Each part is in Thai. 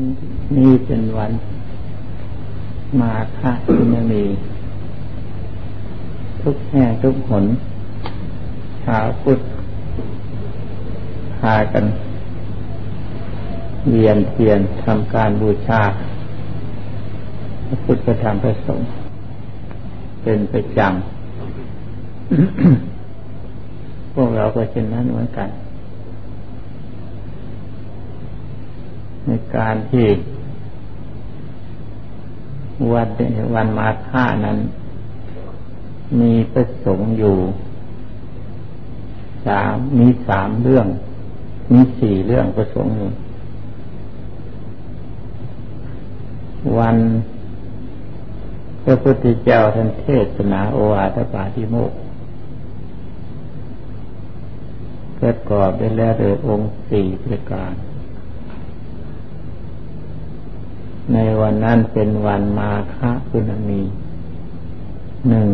ันนี้เป็นวันมาฆะบุญมี ทุกแห่ทุกหนชาวพุทธพากันเวียนเทียนทำการบูชาพระพุทธธรรมพระสงฆ์เป็นประจำ พวกเราก็เช่นนั้นเหมือนกัน ในการที่วันวันมาฆานั้น มีประสงค์อยู่สามมีสามเรื่อง มีสี่เรื่องประสงค์อยู่วันพระพุทธเจ้าท่านเทศนาโอวาทปาทิโมกเกิดกอบได้แล้วโดยองค์สี่ประการ ในวันนั้นเป็นวันมาฆะคุณมีหนึ่ง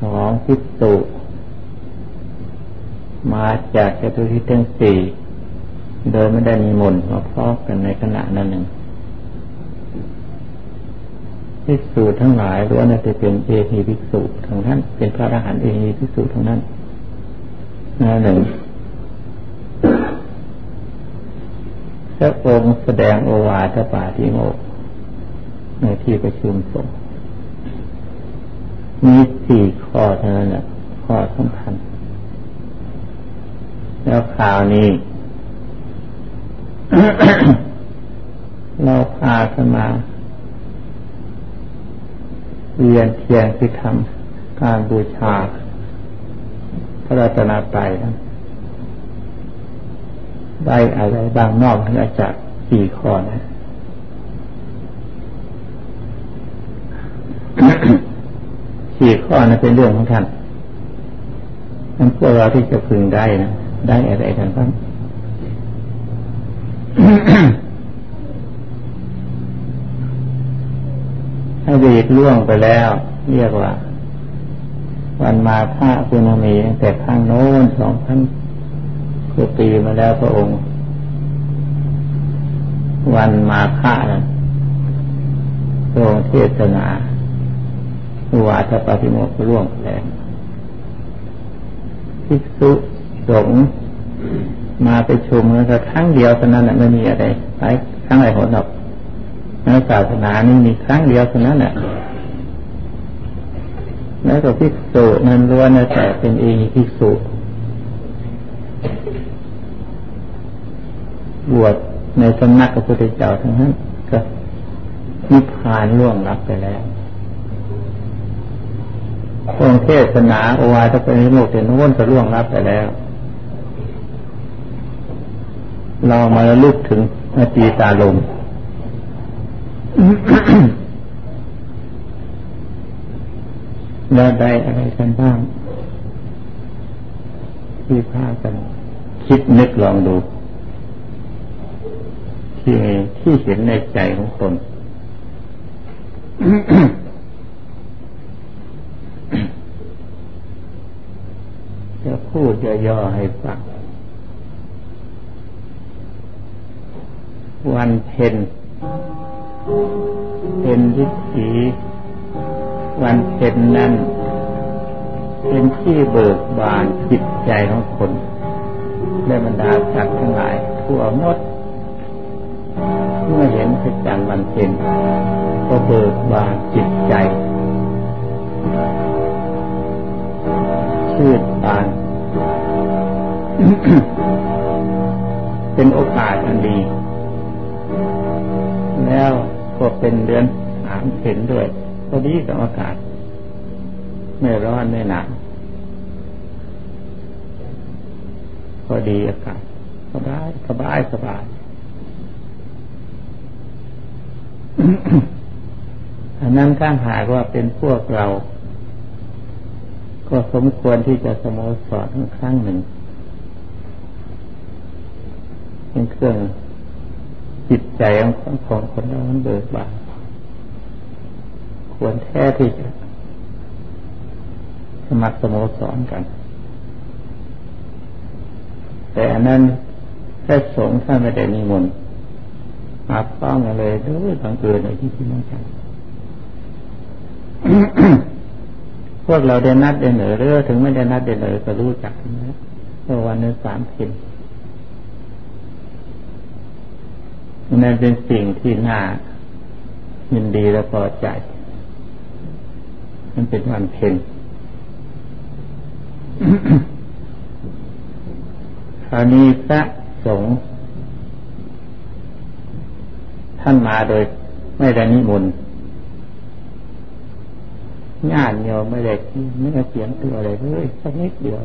สองพิสุมาจากจตุทิศทั้งสี่โดยไม่ได้มีมนมาพอกกันในขณะนั้นหนึ่งภิกษุทั้งหลายล้วนจะเป็นเอหีภิกษุทั้งนั้น เป็นพระอรหันต์เอหีภิกษุทั้งนั้นนั่นหนึ่งพ ระองค์แสดงโอวาทปาทิโมกในที่ประชุมสงฆ์มีสี่ข้อเท่านั้นแหละข้อสำคัญ แล้วข่าวนี้ เราพาสมาเรียนเทียนคือทำการบูชา พระรัตนตรัยนั้น ได้อะไรบางนอกเหนือจากสี่ข้อนะสี่ข้อนั้นเป็นเรื่องของท่านนั้นพวกเราที่จะพึงได้นะได้อะไรกันบ้างอดีตล่วงไปแล้ว เรียกว่า วันมาฆะคุณมีตั้งแต่ข้างโน้นสองพัน กว่าปีมาแล้วพระองค์ วันมาฆะนะพระองค์เทศนาอุวาทปฏิโมกข์ร่วงแล้วภิกษุสงฆ์มาไปชุมแล้วครั้งเดียวเท่านั้นไม่มีอะไรหลายครั้งหลายหนหรอกในศาสนานี้มีครั้งเดียวเท่านั้นแหละแล้วก็ภิกษุนั้นล้วนแต่เป็นเองภิกษุ บวชในสำนักพระพุทธเจ้าทั้งนั้นก็นิพพานล่วงรับไปแล้วองเทศนาโอวาทเป็นโมกเทนวนก็ล่วงรับไปแล้ว เรามาลึกถึงอาจีตาลมแล้วได้อะไรกันบ้างที่พากัน คิดนึกลองดู ที่ที่เห็นในใจของตนจะพูดจะย่อให้ฟังวันเพ็ญเป็นวิถีวันเพ็ญนั้น เป็นที่เบิกบานจิตใจของคนได้บรรดาสัตว์ทั้งหลายทั่วหมด นพระจันทร์วันเพ็ญก็เบิกบานจิตใจชื่นบานเป็นโอกาสอันดี แล้วก็เป็นเดือนสามเห็นด้วยพอดีกับอากาศ ไม่ร้อนไม่หนาวพอดีอากาศสบายสบายสบาย อันนั้นข้างหากว่าเป็นพวกเรา ก็สมควรที่จะสโมสรครั้งหนึ่ง เป็นเครื่องจิตใจของของคนเรามันเบิกบานควรแท้ที่จะสมัครสโมสรกัน แต่อันนั้นแต่สงฆ์ท่านไม่ได้นิมนต์ มาป้องกันเลยด้วยบังเอิญในที่ที่นั่งกันพวกเราได้นัดได้เหนือเรือถึงไม่ได้นัดได้เหนือก็รู้จักนะเพราะวันนี้สามพินนั่นเป็นสิ่งที่น่ายินดีและพอใจ มันเป็นวันเพ็ญคราวนี้พระสงฆ์ ท่านมาโดยไม่ได้นิมนต์ญาติโยมไม่ได้ไม่ได้เสียงตัวอะไรเลยสักนิดเดียว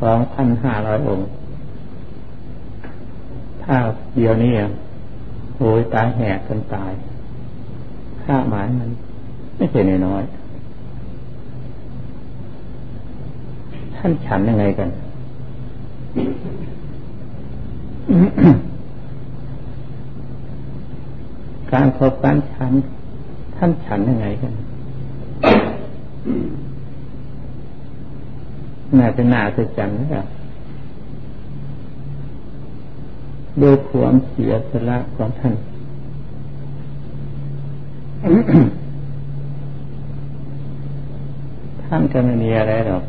สองพันห้าร้อยองค์ถ้าเดียวนี้โอ้ยตายแหกกันตาย ค่าหมายมัน ไม่ใช่น้อยท่านฉันยังไงกัน การพบการฉัน ท่านฉันยังไงกันน่าจะน่าจะจันนะครับโดยความเสียสละของท่านท่านก็ไม่มีอะไรหรอก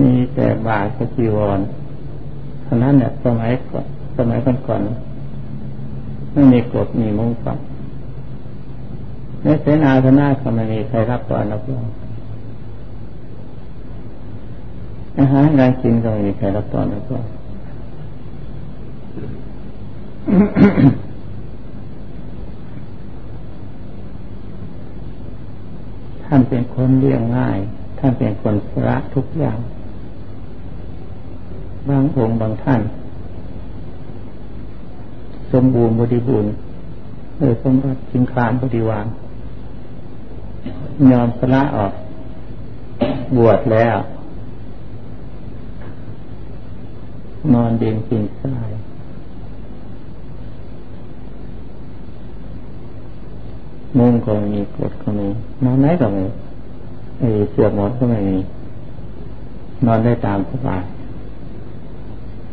มีแต่บาทกับจีวร เท่านั้นเนี่ยสมัยก่อนสมัยก่อนไม่มีกฎมีมุ้งฝังในเสนาสนะก็ไม่มีใครรับตอนรับรองอาหารการกินก็ไม่มีใครรับตอนรับรองท่านเป็นคนเลี้ยงง่าย ท่านเป็นคนสระทุกอย่าง บางองค์บางท่าน สมบูรณ์บริบูรณ์เออสมบัติจิงคานบริวารยอมสละออก บวชแล้ว นอนเดินกินทรายมุ้งก็มีกดก็มีนอนไหนก็ม่มีเสื้อหมดก็ไม่มีนอนได้ตามสบาย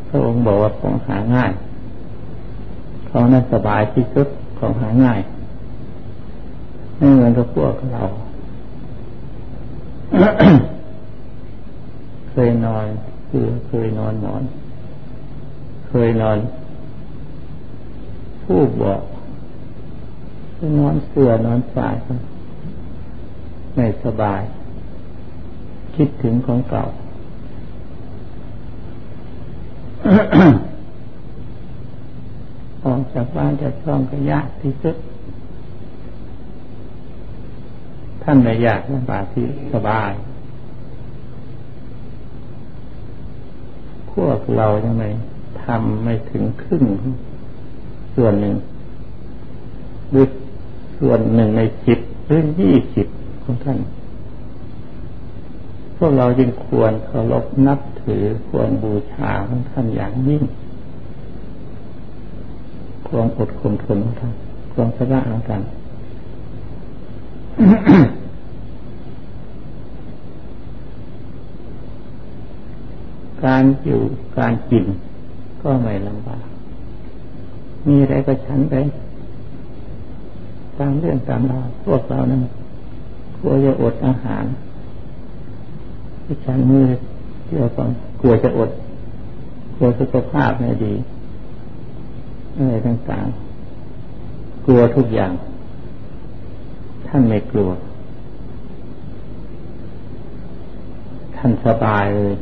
พระองค์บอกว่าของหาง่ายของนั้นสบายที่สุดของหาง่ายไม่เหมือนกับพวกเรา เคยนอนคือเคยนอนนอน เคยนอนผู้บอกนอนเสื่อนอนสายไม่สบาย คิดถึงของเก่า ออกจากบ้านจากช่องก็ยากที่สุด ท่านไม่อยากลำบากที่สบาย พวกเราทำไมทำไม่ถึงครึ่ง ส่วนหนึ่งด้วยส่วนหนึ่งในสิบหรือยี่สิบของท่าน พวกเราจึงควรเคารพนับถือควรบูชาของท่านอย่างยิ่งควรอดคมทนของท่านควรสละของท่านการอยู่การกินก็ไม่ลำบาก มีอะไรก็ฉันไปตามเรื่องตามราวพวกเรานั้นกลัวจะอดอาหาร ที่ฉันมือเกี่ยวกับกลัวจะอดกลัวสุขภาพไม่ดีอะไรต่างๆ กลัวทุกอย่าง ท่านไม่กลัว ท่านสบายเลย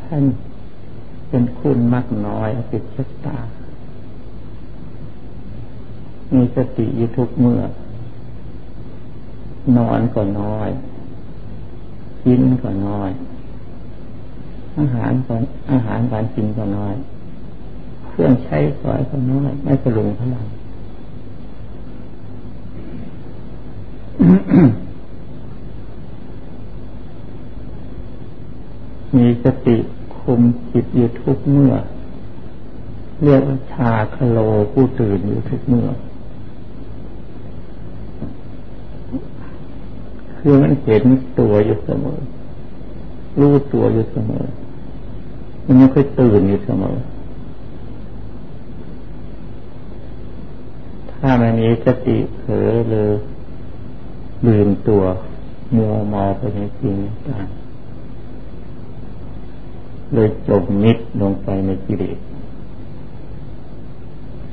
ท่านเป็นคุณมากน้อยอภิชตา มีสติอยู่ทุกเมื่อ นอนก็น้อย กินก็น้อย อาหารก็อาหารการกินก็น้อย เครื่องใช้สอยก็น้อย ไม่สลุงพลังมีสติคุมจิตอยู่ทุกเมื่อ เรียกว่าชาคโลผู้ตื่นอยู่ทุกเมื่อ คือมันเห็นตัวอยู่เสมอ รู้ตัวอยู่เสมอ มันยังค่อยตื่นอยู่เสมอ ถ้ามันมีสติเผลอเลยลืมตัวมัวเมาไปในสิ่งต่างเลยจมมิดลงไปในกิเลส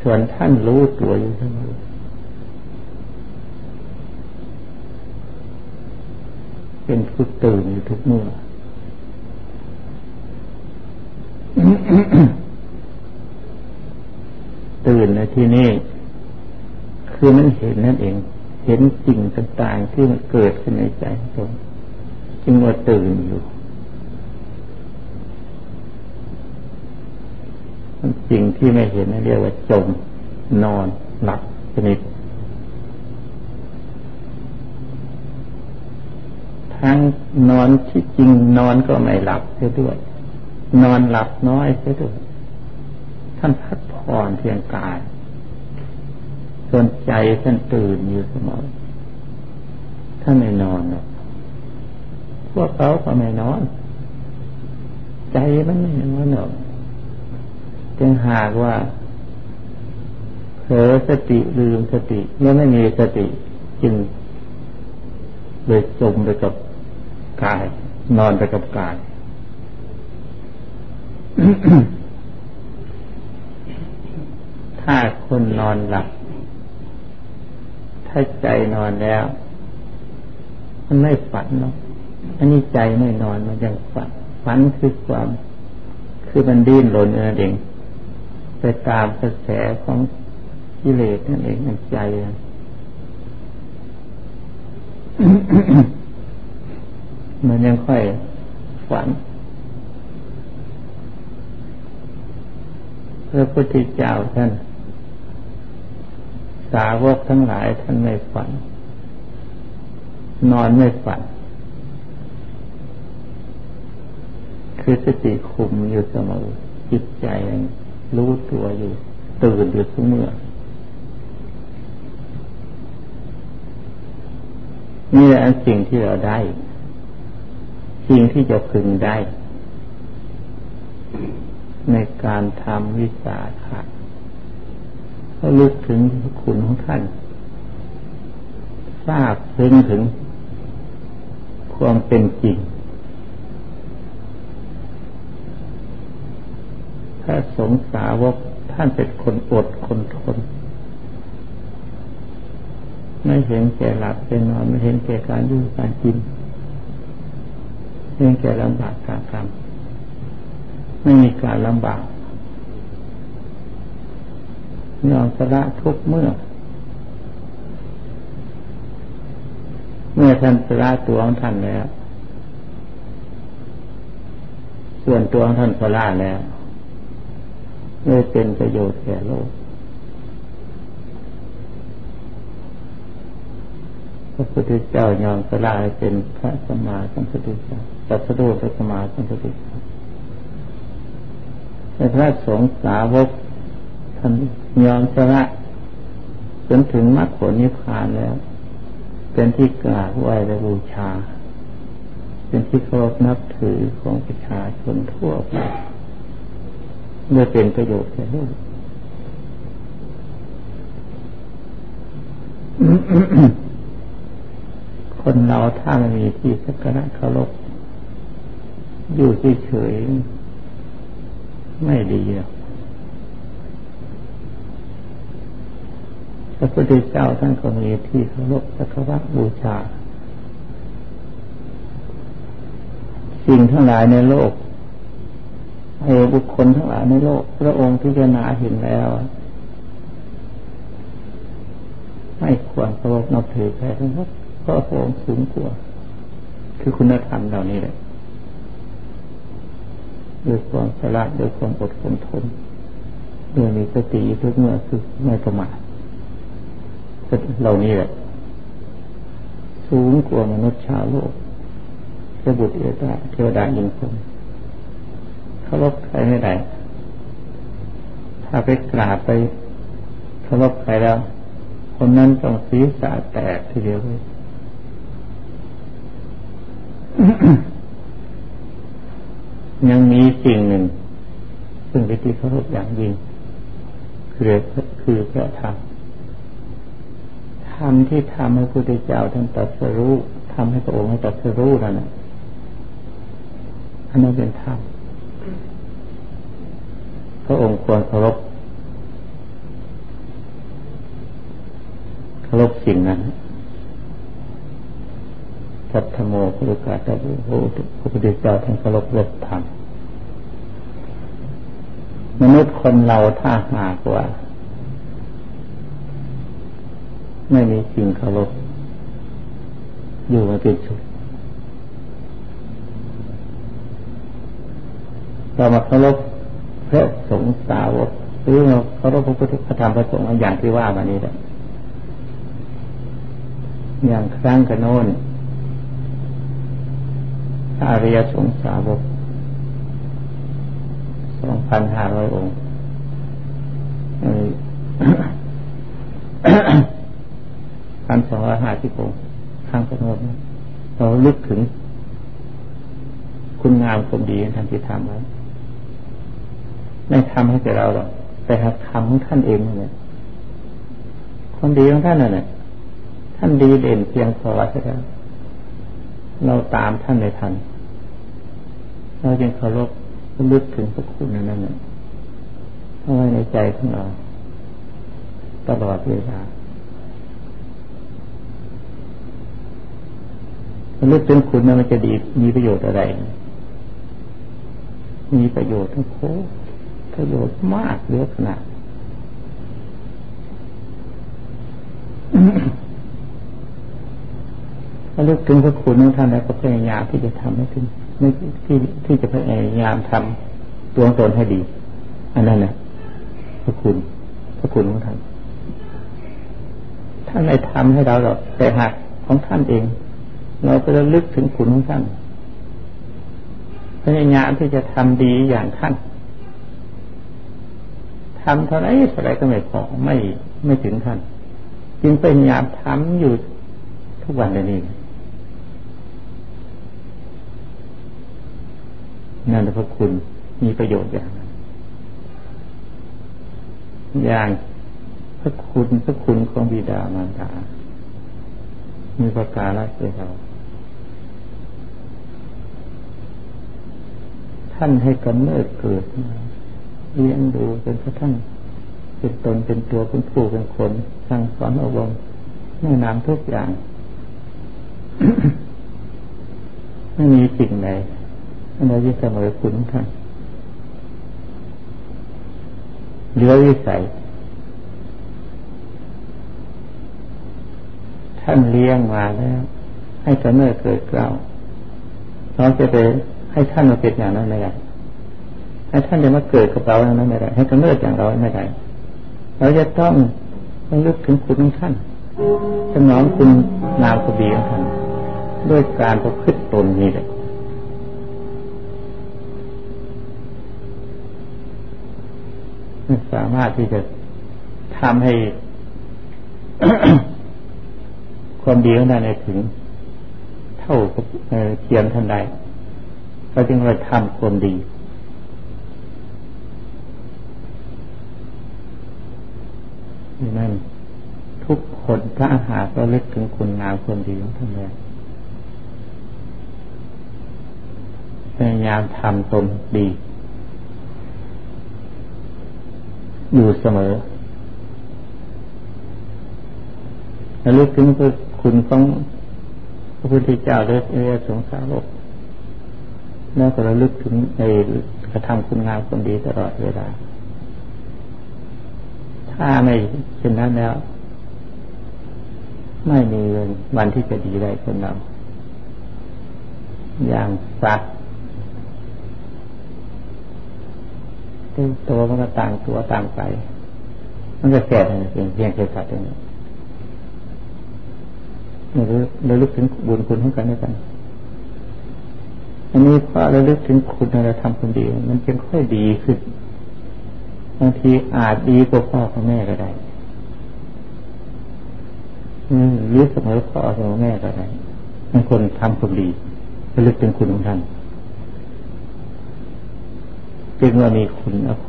ส่วนท่านรู้ตัวอยู่เสมอ เป็นผู้ตื่นอยู่ทุกเมื่อ ตื่นในที่นี้คือมันเห็นนั่นเอง เห็นสิ่งต่างๆที่มันเกิดขึ้นในใจตรงจึงว่าตื่นอยู่สิ่งที่ไม่เห็นเรียกว่าจมนอนหลับสนิท ทั้งนอนที่จริงนอนก็ไม่หลับเสียด้วย นอนหลับน้อยเสียด้วย ท่านพักผ่อนเพียงกาย ส่วนใจท่านตื่นอยู่เสมอท่านไม่นอนหรอกพวกเขาก็ไม่นอน ใจมันไม่นอนหรอกจึงหากว่าเผลอสติลืมสติเมื่อไม่มีสติจึงเลยจมไปกับ กาย นอนไปกับกาย ถ้าคนนอนหลับ ถ้าใจนอนแล้ว มันไม่ฝันหรอกอันนี้ใจไม่นอนมันยังฝัน ฝันคือความคือมันดิ้นรนนั่นเองไปตามกระแสของกิเลสนั่นเองมันใจ มันยังค่อยฝันพระพุทธเจ้าท่าน สาวกทั้งหลายท่านไม่ฝัน นอนไม่ฝัน คือสติคุมอยู่เสมอจิตใจรู้ตัวอยู่ ตื่นอยู่ทุกเมื่อนี่แหละสิ่งที่เราได้ สิ่งที่จะพึงได้ ในการทำวิสาขะเขาลึกถึงคุณของท่าน ทราบซึ้งถึงความเป็นจริง ถ้าสงสาวกท่านเป็นคนอดคนทน ไม่เห็นแก่หลับเป็นนอนไม่เห็นแก่การยุ่งการกิน เห็นแก่ลำบากการทำไม่มีการลำบากยอมสละทุกเมื่อ เมื่อท่านสละตัวของท่านแล้ว ส่วนตัวของท่านสละแล้วไม่เป็นประโยชน์แก่โลก พระพุทธเจ้ายอมสลายเป็นพระสมมาสัมพุทธเจ้าตัสรูปพระสมมาสัมพุทธเจ้าในพระสงฆ์สาวกท่านยอมสละจนถึงมรรคผลนิพพานแล้ว เป็นที่กราบไหว้และบูชา เป็นที่เคารพนับถือของประชาชนทั่วไปเมื่อเป็นประโยชน์แก่โลกคน เราถ้าไม่มีที่สักการะเคารพอยู่เฉยๆไม่ดีหรอกพระพุทธเจ้าท่านก็มีที่เคารพสักการะบูชา สิ่งทั้งหลายในโลกเอบุคคลทั้งหลายในโลก พระองค์พิจารณาเห็นแล้ว ไม่ควรเคารพนับถือใครทั้งนั้น พระองค์สูงกว่า คือคุณธรรมเหล่านี้แหละด้วยความสละด้วยความอดทนทนด้วยมีสติทุกเมื่อคือไม่ประมาทเหล่านี้แหละสูงกว่ามนุษย์ชาวโลกเทบุตรเอตาเทวดาอินทร์เคารพใครไม่ได้ ถ้าไปกราบไปเคารพใครแล้ว คนนั้นต้องศีรษะแตกทีเดียวเลย ยังมีสิ่งหนึ่ง ซึ่งเป็นที่เคารพอย่างยิ่งคือคือพระธรรมธรรมที่ทำให้พระพุทธเจ้าท่านตรัสรู้ทำให้พระองค์ให้ตรัสรู้นั่นแหละอันนั้นเป็นธรรมพระองค์ควรเคารพเคารพสิ่งนั้น สัทธโมพุทธกาตะโหพระพุทธเจ้าท่านเคารพรื่องธรรมมนุษย์คนเราถ้าหากว่า ไม่มีสิ่งเคารพอยู่มาเป็นสุขเรามาเคารพพระสงฆ์สาวกหรือเราเคารพพระพุทธธรรมพระสงฆ์อย่างที่ว่ามานี้แหละอย่างครั้งกันโน้น อาริยสงสาวกสองพันห้าร้อยองค์พันสองร้อยห้าสิบองค์ข้างกันโน้นเราลึกถึง คุณงามความดีท่านที่ทำไว้ไม่ทำให้แก่เราหรอกแต่หากทำของท่านเองเนี่ยความดีของท่านน่ะเนี่ยท่านดีเด่นเพียงพอใช่ไหม เราตามท่านในทัน เราจึงเคารพลึกถึงพระคุณนั้นนั่นเอาไว้ในใจของเราตลอดเวลาลึกถึงคุณนั้นมันจะดีมีประโยชน์อะไร มีประโยชน์ทั้งโคประโยชน์มากเลือขนาด ถ้าลึกถึงพระคุณของท่านแล้วก็พยายามที่จะทำให้ถึงไม่ที่ที่จะพยายามทำตัวตนให้ดี อันนั้นนะพระคุณพระคุณของท่านท่านไม่ทำให้เราหรอกแต่หากของท่านเอง เราก็จะลึกถึงคุณของท่านพยายามที่จะทำดีอย่างท่านทำเท่าไรเท่าไรก็ไม่พอไม่ไม่ถึงท่าน จึงพยายามทำอยู่ทุกวันเลยนี่ นั่นพระคุณมีประโยชน์อย่างนั้นอย่างพระคุณพระคุณของบิดามารดา มีประการละเสียเรา ท่านให้กำเนิดเกิดมาเลี้ยงดูจนกระทั่งเป็นตนเป็นตัวเป็นผู้เป็นคนสั่งสอนอบรมแนะนำทุกอย่าง ไม่มีสิ่งใด อะไรที่เสมอคุณท่านเหลือวิสัย ท่านเลี้ยงมาแล้ว ให้กำเนิดเกิดเกล้าเราจะไปให้ท่านมาเป็นอย่างนั้นไม่ได้ให้ท่านจะมาเกิดกับเราอย่างนั้นไม่ได้ให้กำเนิดอย่างเราไม่ได้เราจะต้องต้องลึกถึงคุณของท่านสนองคุณนามกบีของท่านด้วยการประพฤติตนนี้เลย สามารถที่จะทำให้ ความดีของท่านถึง เท่าเทียมท่านใดเราจึงเลยทำความดีนั่นทุกคนถ้าหากเราเลึกถึงคุณงามความดีของท่านแล้วพยายามทำตนดี อยู่เสมอระลึกถึงคุณของพระพุทธเจ้าและเอสงสารกแล้วก็ระลึกถึงในกระทำคุณงามความดีตลอดเวลา ถ้าไม่เช่นนั้นแล้ว ไม่มีวันที่จะดีได้คนเราอย่างสัตว์ ตัวมันก็ต่างตัวต่างไป มันจะแก่เพียงเพียงแค่สัตว์เองหรือเราลึกถึงบุญคุณของกันด้วยกัน อันนี้พอเราลึกถึงคุณเราทำคนดีมันจึงค่อยดีขึ้นบางทีอาจดีกว่าพ่อกับแม่ก็ได้หรือเสมอพ่อเสมอแม่ก็ได้บางคนทำคนดีระลึกถึงคุณของท่าน จึงว่ามีคุณอโภ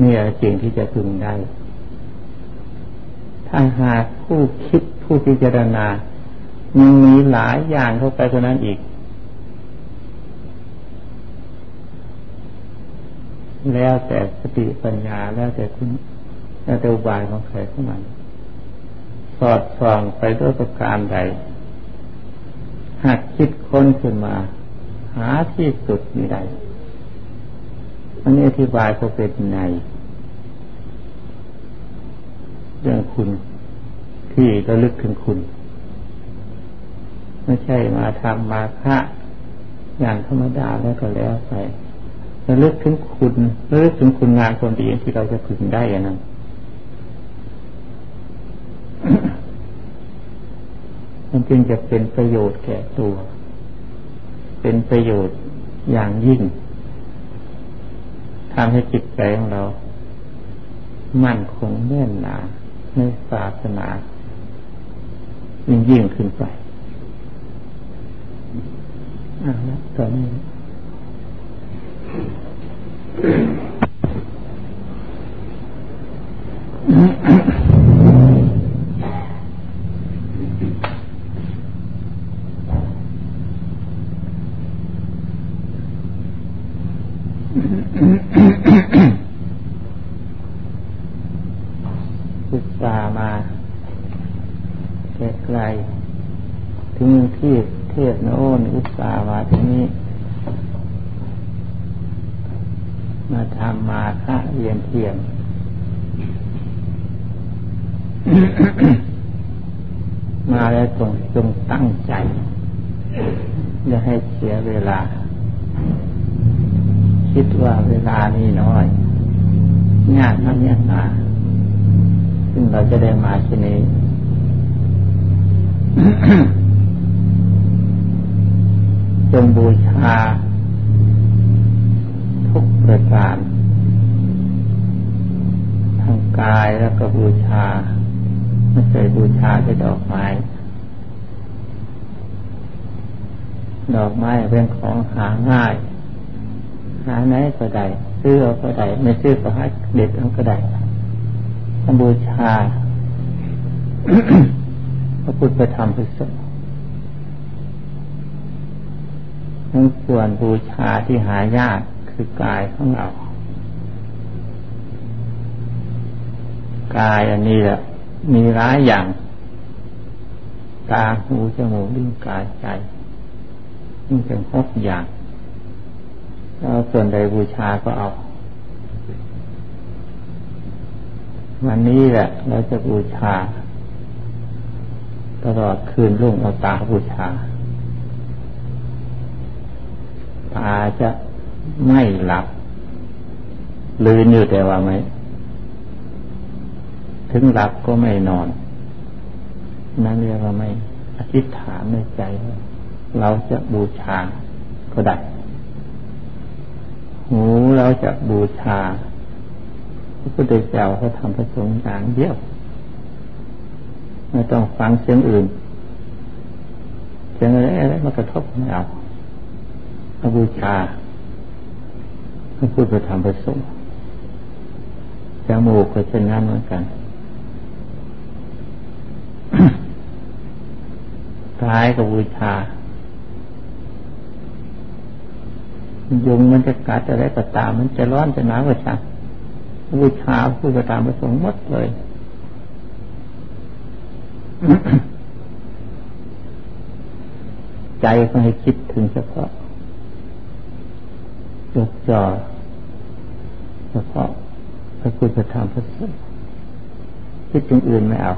นี่แหละสิ่งที่จะพึงได้ ถ้าหากผู้คิดผู้พิจารณายังมีหลายอย่างเข้าไปเท่านั้นอีก แล้วแต่สติปัญญาแล้วแต่คุณแล้วแต่อุบายของใครของมัน สอดส่องไปด้วยประการใด หากคิดค้นขึ้นมา หาที่สุดไม่ได้อันนี้อธิบายเขาเป็นในเรื่องคุณที่ระลึกถึงคุณ ไม่ใช่มาทำมาฆะอย่างธรรมดาแล้วก็แล้วไประลึกถึงคุณ ระลึกถึงคุณงานความดีที่เราจะพึงได้อย่างนั้น มันจึงจะเป็นประโยชน์แก่ตัว เป็นประโยชน์อย่างยิ่งทำให้จิตใจของเรา มั่นคงแน่นหนาในศาสนายิ่งยิ่งขึ้นไปอ่าแล้วตอนนี้ศึกษามาไกลถึงที่เทศโน้นอุตสามาที่นี้ มาทำมาค่าเรียนเทียมมาแล้วจงจงตั้งใจอย่า ให้เสียเวลา คิดว่าเวลานี้น้อยงานนั้นเนี่ยนาซึ่งเราจะได้มาที่นี้ จงบูชา ทุกประการทางกายแล้วก็บูชา ไม่ใช่บูชาด้วยดอกไม้ ดอกไม้เป็นของหาง่าย หาไหนก็ได้ซื้อเอาก็ได้ไม่ซื้อก็หาเด็ดเอาก็ได้บูชาพระพุทธธรรมพระสงฆ์ทั้งส่วนบูชาที่หายากคือกายของเรา กายอันนี้แหละมีร้ายอย่าง ตาหูจมูกลิ้นกายใจ นี่เป็นหกอย่างแล้วส่วนใดบูชาก็เอา วันนี้แหละ เราจะบูชา ตลอดคืนรุ่งเอาตาบูชา ตาจะไม่หลับ ลืนอยู่แต่ว่าไม่ ถึงหลับก็ไม่นอน นั่นเรียกว่าไม่อธิษฐานในใจว่า เราจะบูชาก็ได้ หูเราจะบูชาพระพุทธเจ้าเขาทำประสงค์อย่างเดียวไม่ต้องฟังเสียงอื่นเสียงอะไรอะไรมากระทบไม่เอาพระบูชาพระพูดประธรรมประสงค์จมูกก็เช่นนั้นเหมือนกันกายกับบูชา ยุงมันจะกัดอะไรก็ตาม มันจะร้อนจะหนาวก็ช่างบูชาพูดประธรรมประสงค์หมดเลย ใจก็ให้คิดถึงเฉพาะจดจ่อเฉพาะพระพุทธธรรมพระสงฆ์คิดถึงอื่นไม่เอา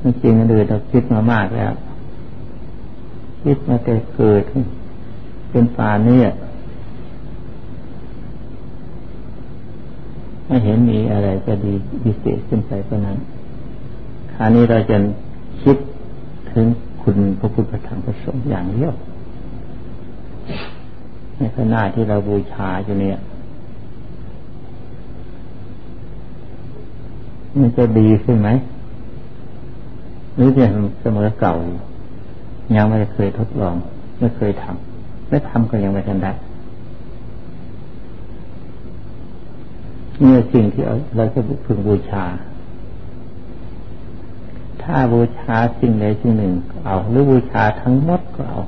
ไม่จริงอื่นเราคิดมามากแล้วคิดมาแต่เกิด เป็นป่าเนี่ยไม่เห็นมีอะไรจะดีพิเศษขึ้นไปกว่านั้นอันนี้เราจะคิดถึงคุณพระพุทธธรรมประสงค์อย่างเดียวในขณะที่เราบูชาอยู่เนี่ย มันจะดีขึ้นไหม หรือจะเสมอเก่า ยังไม่เคยทดลอง ไม่เคยทำ ไม่ทำก็ยังไม่ทันได้เนี่สิ่งที่เราจะพึงบูชา ถ้าบูชาสิ่งใดสิ่งหนึ่งเอา หรือบูชาทั้งหมดก็เอา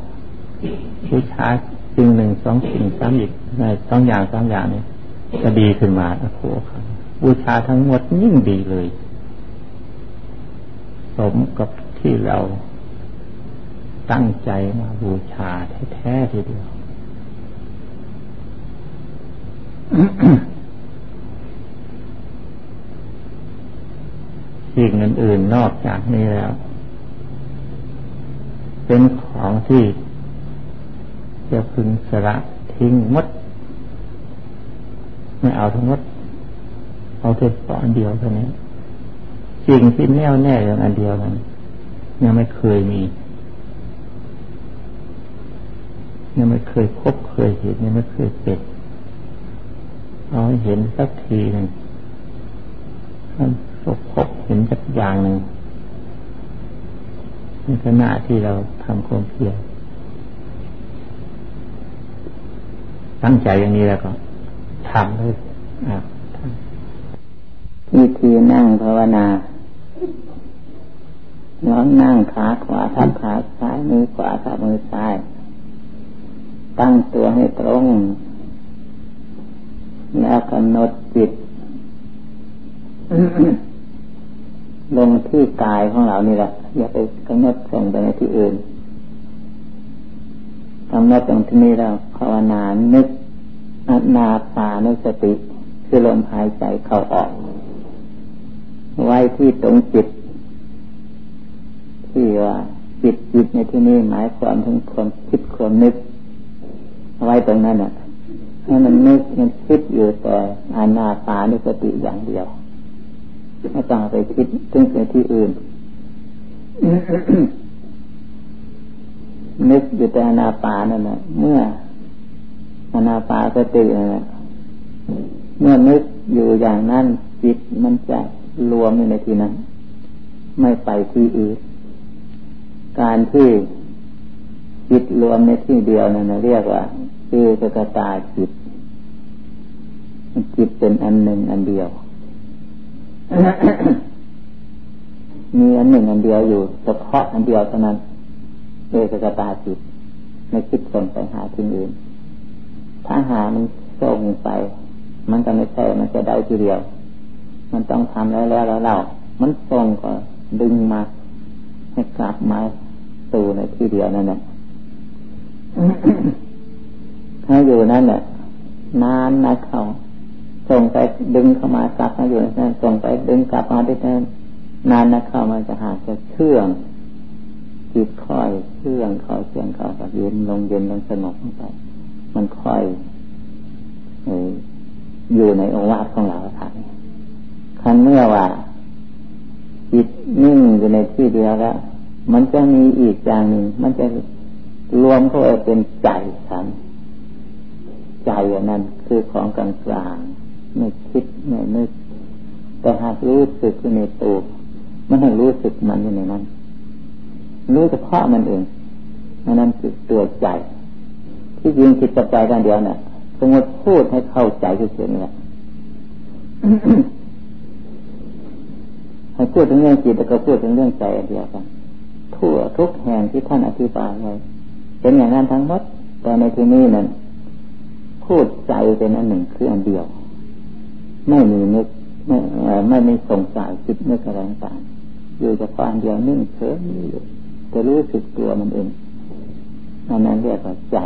บูชาสิ่งหนึ่งสองสิ่งสามอีกในสองอย่างสามอย่างนี้จะดีขึ้นมาโอ้โหบูชาทั้งหมดยิ่งดีเลย สมกับที่เรา ตั้งใจมาบูชาแท้ๆทีเดียวสิ่งอื่นๆนอกจากนี้แล้ว เป็นของที่จะพึงสละทิ้งมด ไม่เอาทั้งหมด เอาแค่ตอนเดียวเท่านี้สิ่งที่แน่วแน่อย่างอันเดียวนั้นยังไม่เคยมี ยังไม่เคยพบเคยเห็นยังไม่เคยเป็นเอาเห็นสักทีหนึ่งพบพบเห็นสักอย่างหนึ่งในขณะที่เราทำความเพียรตั้งใจอย่างนี้แล้วก็ทำเลยวิธีนั่งภาวนาน้องนั่งขาขวาทับขาซ้ายมือขวาทับมือซ้าย ตั้งตัวให้ตรง แล้วกำหนดจิต ลงที่กายของเรานี่แหละอย่าไปกำหนดส่งไปในที่อื่นกำหนดตรงที่นี้เราภาวนานึกอนาปานุสติ คือลมหายใจเข้าออก ไว้ที่ตรงจิต ที่ว่าจิตจิตในที่นี้หมายความถึงความคิดความนึก ไว้ตรงนั้นอะให้มันนึกมันคิดอยู่แต่อานาปานุสติอย่างเดียวไม่ต้องไปคิดถึงไปที่อื่น นึกอยู่แต่อานาปานั่นแหละเมื่ออานาปาสตินั่นแหละเมื่อนึกอยู่อย่างนั้นจิตมันจะรวมอยู่ในที่นั้น ไม่ไปที่อื่น การที่ จิตรวมในที่เดียวนั่นเรียกว่าคือกกตาจิต จิตเป็นอันหนึ่งอันเดียว มีอันหนึ่งอันเดียวอยู่เฉพาะอันเดียวเท่านั้นเอกกตาจิตไม่คิดส่งไปหาที่อื่น ถ้าหามันส่งไป มันก็ไม่ใช่มันจะได้ทีเดียว มันต้องทำแล้วแล้วแล้วเรามันส่งก็ดึงมาให้กลับมาสู่ในที่เดียวนั่นแหละ ถ้าอยู่นั่นแหละนานนะเขาส่งไปดึงเข้ามาซับมาอยู่นั่นส่งไปดึงกลับมาที่นั่นนานนะเขามันจะหาจะเชื่องจิตค่อยเชื่องเขาเชื่องเขาแบบเย็นลงเย็นลงสงบลงไป มันค่อยอยู่ในองค์วาของเราท่านคันเมื่อว่าจิตนิ่งอยู่ในที่เดียวแล้วมันจะมีอีกอย่างหนึ่งมันจะ รวมเข้าไปเป็นใจฉัน ใจอันนั้นคือของกลางกลางไม่คิดไม่นึก แต่หากรู้สึกในตัวมันให้รู้สึกมันอยู่ในนั้นรู้เฉพาะมันเองนั่นคือตัวใจ ที่ยิงคิดกับใจกันเดียวเนี่ยสมมติพูดให้เข้าใจเสียนี่แหละให้พูดถึงเรื่องจิตแล้วก็พูดถึงเรื่องใจเดียวกันทั่วทุกแห่งที่ท่านอธิบายไว้ เป็นอย่างนั้นทั้งหมด แต่ในที่นี้นั้นพูดใจเป็นอันหนึ่งคืออันเดียว ไม่มีนึกไม่ไม่มีสงสัยคิดนึกอะไรต่างอยู่แต่ความเดียวนิ่งเฉยอยู่จะรู้สึกตัวมันเองอันนั้นเรียกว่าใจ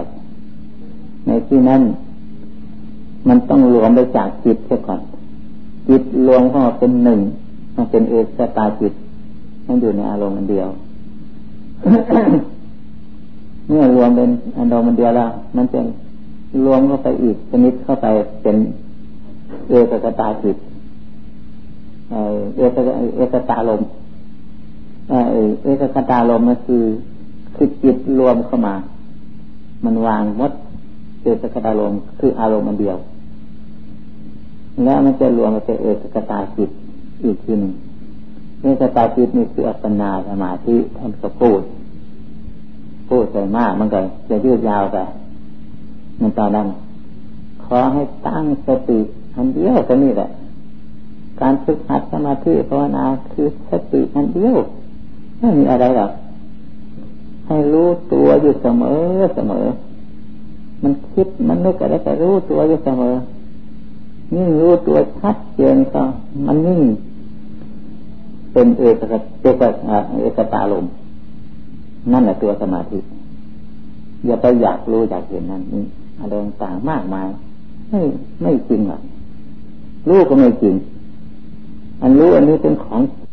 ในที่นั้น มันต้องรวมไปจากจิตเสียก่อน จิตรวมเข้าเป็นหนึ่งมันเป็นเอกตาจิต มันอยู่ในอารมณ์อันเดียว เมื่อรวมเป็นอันดอมันเดียวแล้วมันจะรวมเข้าไปอีกชนิดเข้าไปเป็นเอกกตาจิตเอกเอกตาลมเอกกตาลมก็คือคือจิตรวมเข้ามา มันวางมดเอกกตาลมคืออารมณ์มันเดียว แล้วมันจะรวมเป็นเอกกตาจิตอีกทีหนึ่งนี่สตาจิตนี่คืออัปปนาสมาธิท่านก็พูด พูดไปมากมันก็จะยืดยาวไปมันตอนนั้นขอให้ตั้งสติอันเดียวก็นี่แหละ การฝึกหัดสมาธิภาวนาคือสติอันเดียวไม่มีอะไรหรอกให้รู้ตัวอยู่เสมอเสมอ มันคิดมันนึกอะไรก็รู้ตัวอยู่เสมอยิ่งรู้ตัวชัดเจนก็มันยิ่งเป็นเอกเอกเอกตาลม นั่นแหละตัวสมาธิ อย่าไปอยากรู้อยากเห็นนั่นนี่อะไรต่างมากมาย ไม่ไม่จริงหรอกรู้ก็ไม่จริง อันรู้อันนี้เป็นของจ